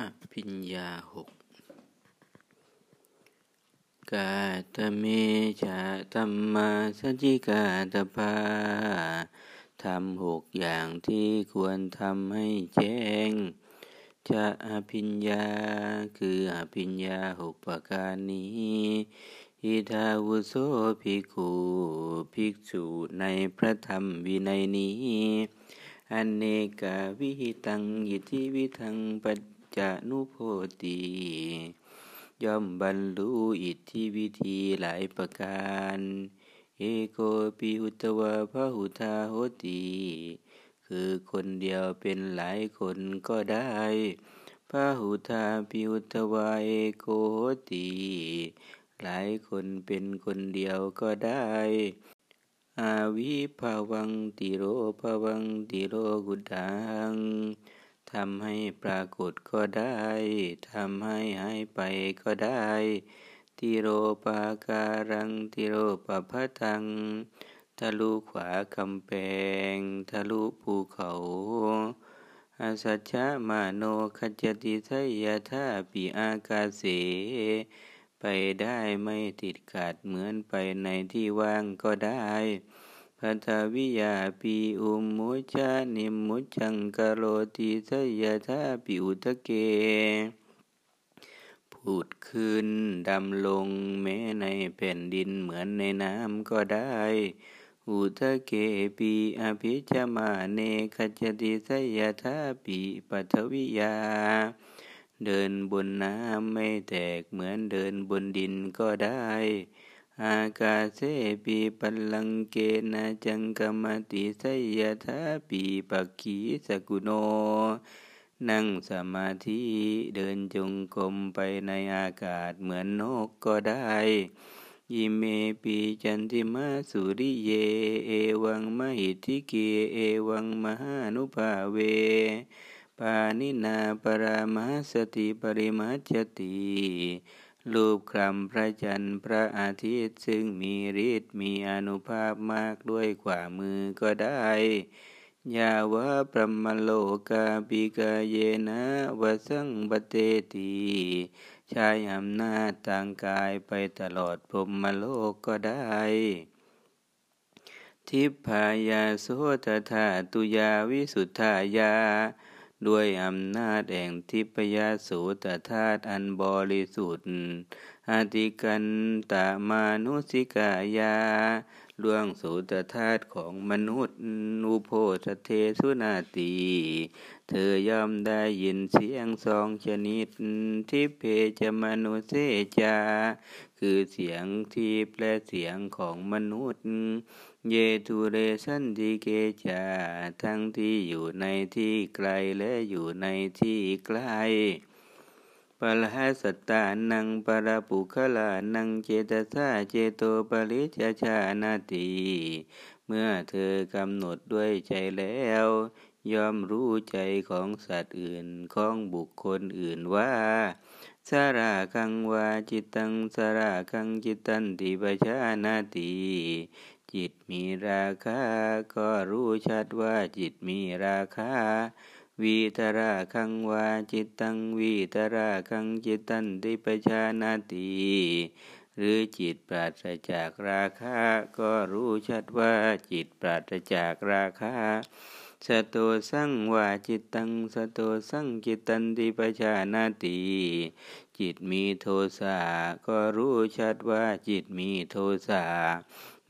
อภิญญาหกกาตเมชะธรรมาสจิกาตภาทำหกอย่างที่ควรทำให้แจ้ง จะอภิญญาคืออภิญญาหกประการนี้อิทาวุโสภิกขุภิกษุในพระธรรมวินัยนี้ อเนกาวิตังอิทิวิทังปัจ จานุโพติย่อมบรรลุอิทธิวิธีหลายประการ เอโกปิอุตวะพระหุทาโหติ คือคนเดียวเป็นหลายคนก็ได้พระหุทาปิอุตวะเอโกโหติ หลายคนเป็นคนเดียวก็ได้ อาวิภาวังติโรภาวังติโรกุดัง ทำให้ปรากฏก็ได้ ทำให้หายไปก็ได้ ติโรปาการังติโรปพัทัง ทะลุขวาคำแพง ทะลุภูเขาอาสัจจมาโนขจติทยาธาปิอากาเส ไปได้ไม่ติดขาดเหมือนไปในที่ว่างก็ได้ พัทวิยาปีอุมมุจานิมุจังกโรติสยธาปิอุตเกพูดขึ้นดำลงแม้ในแผ่นดินเหมือนในน้ำก็ได้ อุทเกปีอภิจมาเนขจติสยธาปิปัทวิยา เดินบนน้ำไม่แตกเหมือนเดินบนดินก็ได้ อากาเสปีปัลลังเกนะจังกมติสยทาปีปักขีสกุโน นั่งสมาธิเดินจงกรมไปในอากาศเหมือนนกก็ได้ยิเมปีจันติมาสุริเย เอวังมหิทิเก เอวังมหานุภาเว ปานินาปรามาสติปริมัจติ รูปคลำพระจันทร์พระอาทิตย์ซึ่งมีฤทธิ์มีอนุภาพมากด้วยขวามือก็ได้ยาวะปรมโลกาปิกาเยนะวสังบเตตีใช้อำนาจทางกายไปตลอดพรมโลกก็ได้ ทิพายาโสตถาตุยาวิสุทธายา ด้วยอำนาจแห่งทิพยสูตธาตุอันบริสุทธิ์ อติกันตามานุสิกายาล่วงสูตธาตุของมนุษย์นุโพสเทสุนาตี เธอย่อมได้ยินเสียงสองชนิดทิเพจมนุเสจา คือเสียงที่แปลเสียงของมนุษย์ เยตุเรสันติเกจา ทั้งที่อยู่ในที่ไกลและอยู่ในที่ใกล้ ปะหัสตานังปะระปุคลานังเจตสาเจโตปริจชานาติเมื่อเธอกำหนดด้วยใจแล้วยอมรู้ใจของสัตว์อื่นของบุคคลอื่นว่าสาราคังวาจิตตังสาราคังจิตตันติปชานาติจิตมีราคาก็รู้ชัดว่าจิตมีราคา วีตราคังวาจิตตังวีตราคังจิตตันติปชานาติหรือจิตปราศจากราคาก็รู้ชัดว่าจิตปราศจากราคาสโตสังวาจิตตังสโตสังจิตตันติปชานาติจิตมีโทสะก็รู้ชัดว่าจิตมีโทสะ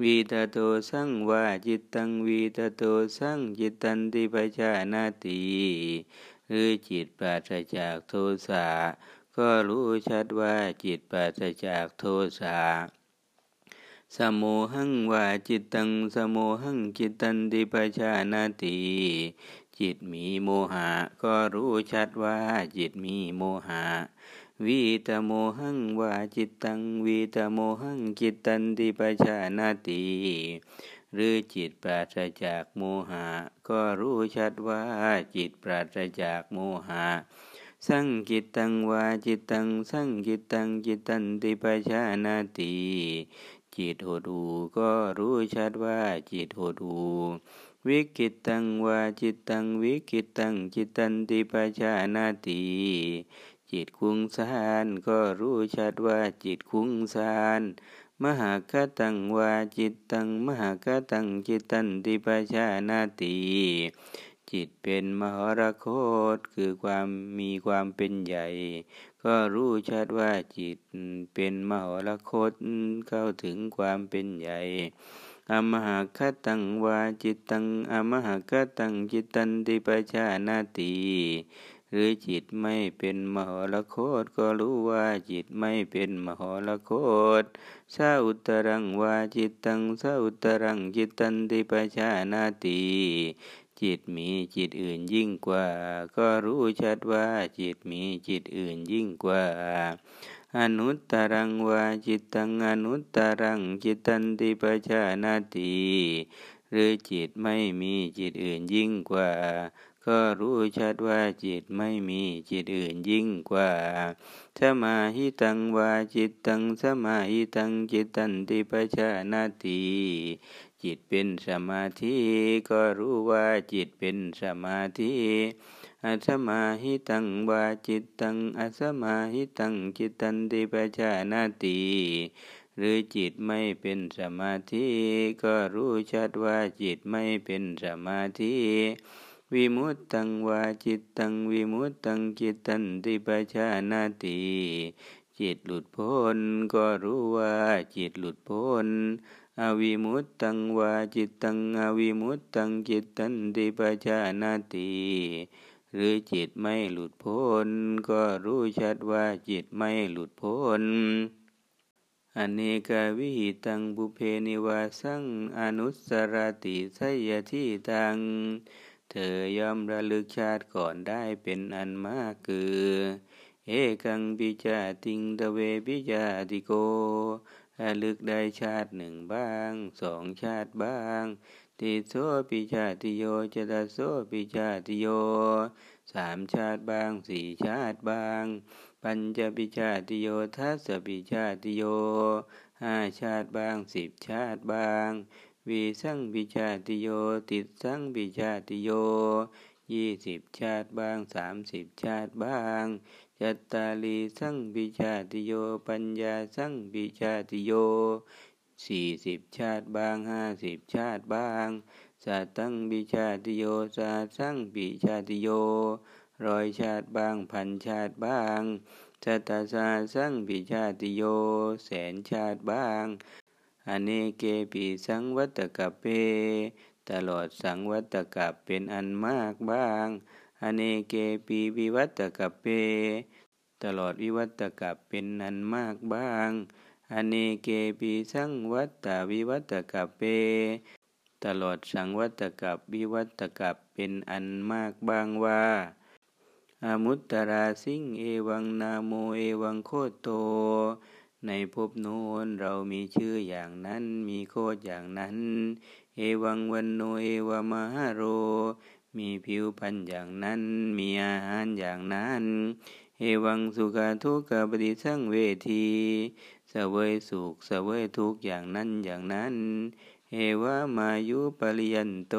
วีตโตสังวาจิตตังวีตโตสังจิตตันติปชานาติหรือจิตปราศจากโทสะก็รู้ชัดว่าจิตปราศจากโทสะสโมหังวาจิตตังสโมหังจิตตันติปชานาติจิตมีโมหะ ก็รู้ชัดว่าจิตมีโมหะ วิตโมหังวาจิตตังวิตโมหังจิตตันติปชานาติหรือจิตปราศจากโมหะ ก็รู้ชัดว่าจิตปราศจากโมหะ สังขิตตังวาจิตตัง สังขิตตังจิตตันติ ปะชานาติจิตหดหู่ก็รู้ชัดว่าจิตหดหู่ วิกขิตตังวาจิตตังวิกขิตตังจิตตันติปะชานาติ จิตฟุ้งซ่านก็รู้ชัดว่าจิตฟุ้งซ่าน มะหัคคะตังวาจิตตัง มะหัคคะตังจิตตันติปะชานาติจิตเป็นมหรโคตคือความมีความเป็นใหญ่ ก็รู้ชัดว่าจิตเป็นมหรโคตเข้าถึงความเป็นใหญ่อมหาคตังวาจิตตังอมหาคตังจิตตันติปัจานาติ หรือจิตไม่เป็นมหรโคต ก็รู้ว่าจิตไม่เป็นมหรโคตสาอุตรังวาจิตตังสาอุตรังจิตตันติปัจานาติจิตมีจิตอื่นยิ่งกว่า ก็รู้ชัดว่าจิตมีจิตอื่นยิ่งกว่า อนุตตรังวาจิตตังอนุตตรังจิตตันติปชานาติหรือจิตไม่มีจิตอื่นยิ่งกว่า ก็รู้ชัดว่าจิตไม่มีจิตอื่นยิ่งกว่า สมาหิตังวาจิตตังสมาหิตังจิตตันติปชานาติจิตเป็นสมาธิก็รู้ว่าจิตเป็นสมาธิอัสมาหิตังวาจิตตังอัสมาหิตังจิตตันติปัจานาติหรือจิตไม่เป็นสมาธิ ก็รู้ชัดว่าจิตไม่เป็นสมาธิ วิมุตตังวาจิตตังวิมุตตังจิตตันติปัจานาติจิตหลุดพ้นก็รู้ว่าจิตหลุดพ้น อวิมุตตังวาจิตตังอวิมุตตังจิตตันติปัจานาติหรือจิตไม่หลุดพ้น ก็รู้ชัดว่าจิตไม่หลุดพ้นอเนกาวิหิตังบุเพนิวาสังอนุสรติสยทิตัง เธอยอมระลึกชาติก่อนได้เป็นอันมากคือ เอกังปิจาติงตะเวปิจาติโกระลึกได้ชาติหนึ่งบ้างสองชาติบ้างติโสปิชาติโยจตโสปิชาติโยสามชาติบ้างสี่ชาติบ้าง ปัญจปิชาติโยทัสปิชาติโยห้าชาติบ้างสิบชาติบ้าง วีสังปิชาติโย ติดสังปิชาติโยยี่สิบชาติบ้างสามสิบชาติบ้างจัตตาลีสังปิชาติโย ปัญญาสังปิชาติโยสี่สิบชาติบ้างห้าสิบชาติบ้างสัตังปิชาติโยสาสังปิชาติโยร้อยชาติบ้างพันชาติบ้างสัตตาสาสังปิชาติโย แสนชาติบ้าง อเนเกปิสังวัตกะเป ตลอดสังวัตกะเป็นอันมากบ้างอเนเกปีวิวัตกะเป ตลอดวิวัตกะเป็นอันมากบ้างอเนเกปีสังวัตตวิวัตกะเป ตลอดสังวัตกับวิวัตกับเป็นอันมากบางว่าอมุตตราสิงเอวังนาโมเอวังโคโต ในภพโน้นเรามีชื่ออย่างนั้นมีโคดอย่างนั้น เอวังวันโนเอวามหาโร มีผิวพรรณอย่างนั้น มีอาหารอย่างนั้น เอวังสุขาทุกขปฏิสังเวทีสเวยสุขสเวยทุกอย่างนั้นอย่างนั้นเอวามายุปริยันโต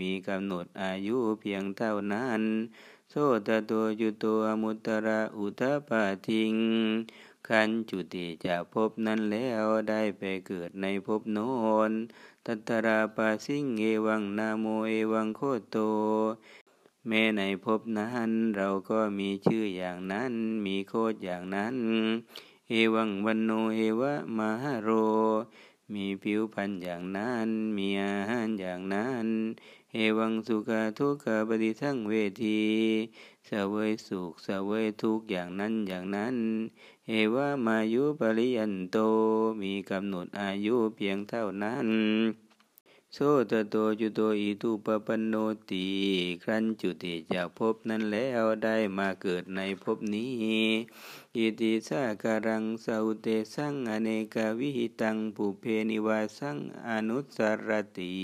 มีกำหนดอายุเพียงเท่านั้น โสตตัวจุตัวมุตระอุตปาทิง ขันจุติจากภพนั้นแล้วได้ไปเกิดในภพโน้นตัตราปาสิงเอวังนาโมเอวังโคโต แม้ในภพนั้นเราก็มีชื่ออย่างนั้น มีโคดอย่างนั้น เอวังวันโนเอวะมหโร มีผิวพรรณอย่างนั้น มีอาหารอย่างนั้น เอวังสุขทุกขปฏิทั้งเวที สวยสุขเสวยทุกอย่างนั้นอย่างนั้น เอวามายุปริยันโต มีกำหนดอายุเพียงเท่านั้นโสตโตจุโตอิทุปปันโนติ ครั้นจุติจากภพนั้นแล้วได้มาเกิดในภพนี้ อิติสาการังสาเตสังอเนกวิหิตังปุเพนิวาสังอนุสรติ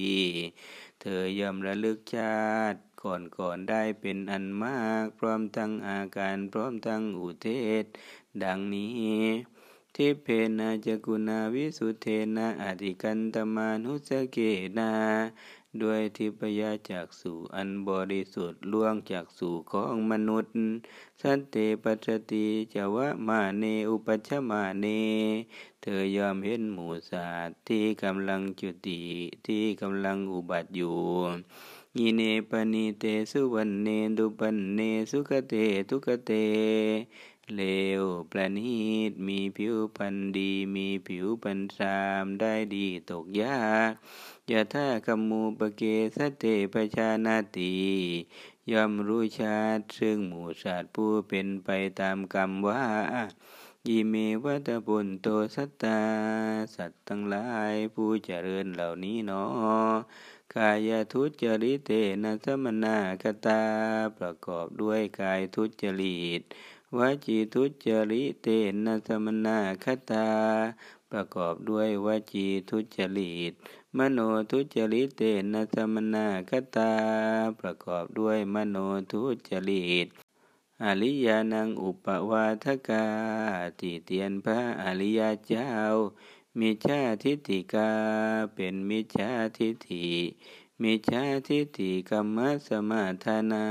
เธอย่อมระลึกชาติ ก่อนก่อนได้เป็นอันมาก พร้อมทั้งอาการพร้อมทั้งอุเทศ ดังนี้ทิเพนาจกุณาวิสุเทนะอธิกันตมานุสเกนา ด้วยทิพยจากสู่อันบริสุทธิ์ล่วงจากสู่ของมนุษย์ สันเตปัจติจวะมาเนอุปชมาเน เธอยอมเห็นหมูสัตว์ที่กำลังจุติที่กำลังอุบัติอยู่ยีเนปนิเตสุวันเนดุปันเนสุขเตทุกเต เลวประณีตมีผิวพันดีมีผิวพันสามได้ดีตกยาก ยะท่าคมูปเกสเตปชานาติย่อมรู้ชาติซึ่งหมู่สัตว์ผู้เป็นไปตามกรรมว่ายิเมวัตบุญโตสัตตา สัตว์ทั้งหลายผู้เจริญเหล่านี้เนาะกายทุจริเตนะสมนาคตา ประกอบด้วยกายทุจริตวจีทุจริเตนะสมนาคตา ประกอบด้วยวจีทุจริต มโนทุจริตเตนะสมนาคตา ประกอบด้วยมโนทุจริตอริยานังอุปวาทกาติเตียนพระอริยเจ้า มิจฉาทิฏฐิกา เป็นมิจฉาทิฏฐิ มิจฉาทิฏฐิกรรมสมาทานา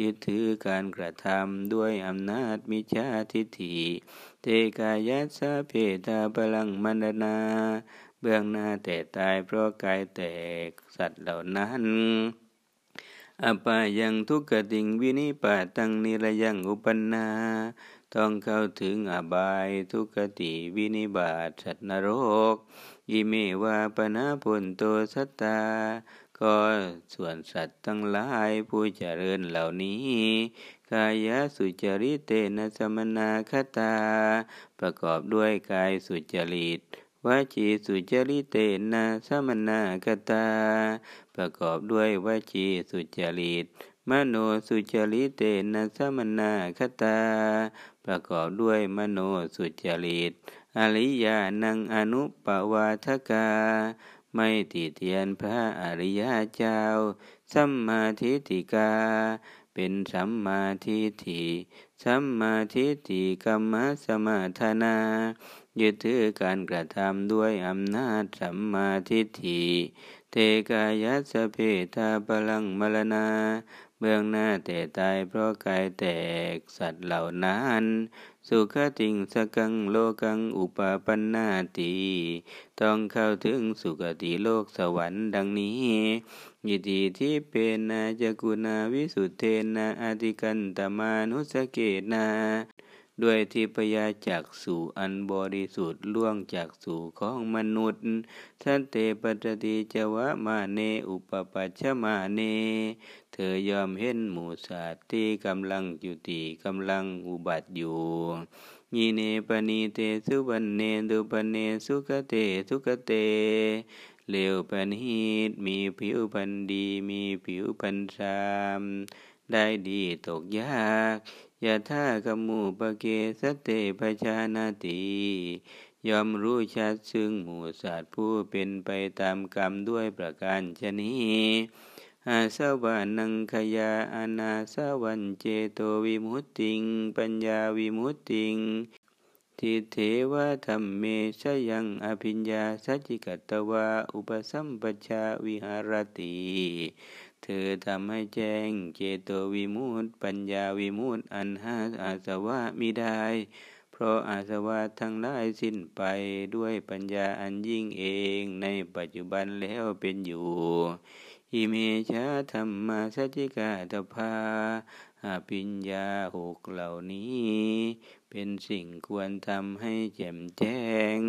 ยึดถือการกระทำด้วยอำนาจมิจฉาทิฏฐิเตกายัสะเพทาพลังมันนา เบื้องหน้าแต่ตายเพราะกายแตกสัตว์เหล่านั้นอปายังทุกขติงวินิปาตังนิระยังอุปนาต้องเข้าถึงอบายทุกขติวินิบาตสัตว์นรกยิเมวาปนาพุนโตสัตตา ก็ส่วนสัตว์ทั้งหลายผู้เจริญเหล่านี้ กายสุจริตเตนะสมนาคตา ประกอบด้วยกายสุจริต วจีสุจริตเตนะสมนาคตา ประกอบด้วยวจีสุจริต มโนสุจริตเตนะสมนาคตา ประกอบด้วยมโนสุจริต อริยานังอนุปวาทกา ไม่ติเตียนพระอริยเจ้า สัมมาทิฏฐิกา เป็นสัมมาทิฏฐิสัมมาทิฏฐิกรรมสมาธนา ยึดถือการกระทำด้วยอำนาจสัมมาทิฏฐิ เทกายัสเพทาพลังมรณา เบื้องหน้าแต่ตายเพราะกายแตกสัตว์เหล่านั้น สุขติงสกังโลกังอุปปันนาติต้องเข้าถึงสุคติโลกสวรรค์ดังนี้ยิติที่เป็นนาจกุณาวิสุทเทนาอธิกันตมานุสเกนา ด้วยทิพยาจากสู่อันบริสุทธิ์ล่วงจากสู่ของมนุษย์ สันเตปตติจวะมาเนอุปปัชมาเน เธอยอมเห็นหมูสัตว์ที่กำลังจุติกำลังอุบัติอยู่ยีเนปณีเตสุวันเนดุปเนสุกเตสุกเตเลวปณีตมีผิวพันดีมีผิวพันสาม ได้ดีตกยากยะท่ากมูปเกสเตปชานาติยอมรู้ชัดซึ่งหมู่สัตว์ผู้เป็นไปตามกรรมด้วยประการชนีอาสวานังขยาอนาสวันเจโตวิมุตติง ปัญญาวิมุตติง ทิเทวธรรมเมชยังอภิญญาสัจจิกตวาอุปสัมปชาวิหารติ เธอทำให้แจ้งเจโตวิมุตติปัญญาวิมุตติอันหาอาสวะมิได้ เพราะอาสวะทั้งหลายสิ้นไปด้วยปัญญาอันยิ่งเองในปัจจุบันแล้วเป็นอยู่อิเมชาธรรมาสัจิกาตภาอาปิญญาหกเหล่านี้ เป็นสิ่งควรทำให้แจ่มแจ้ง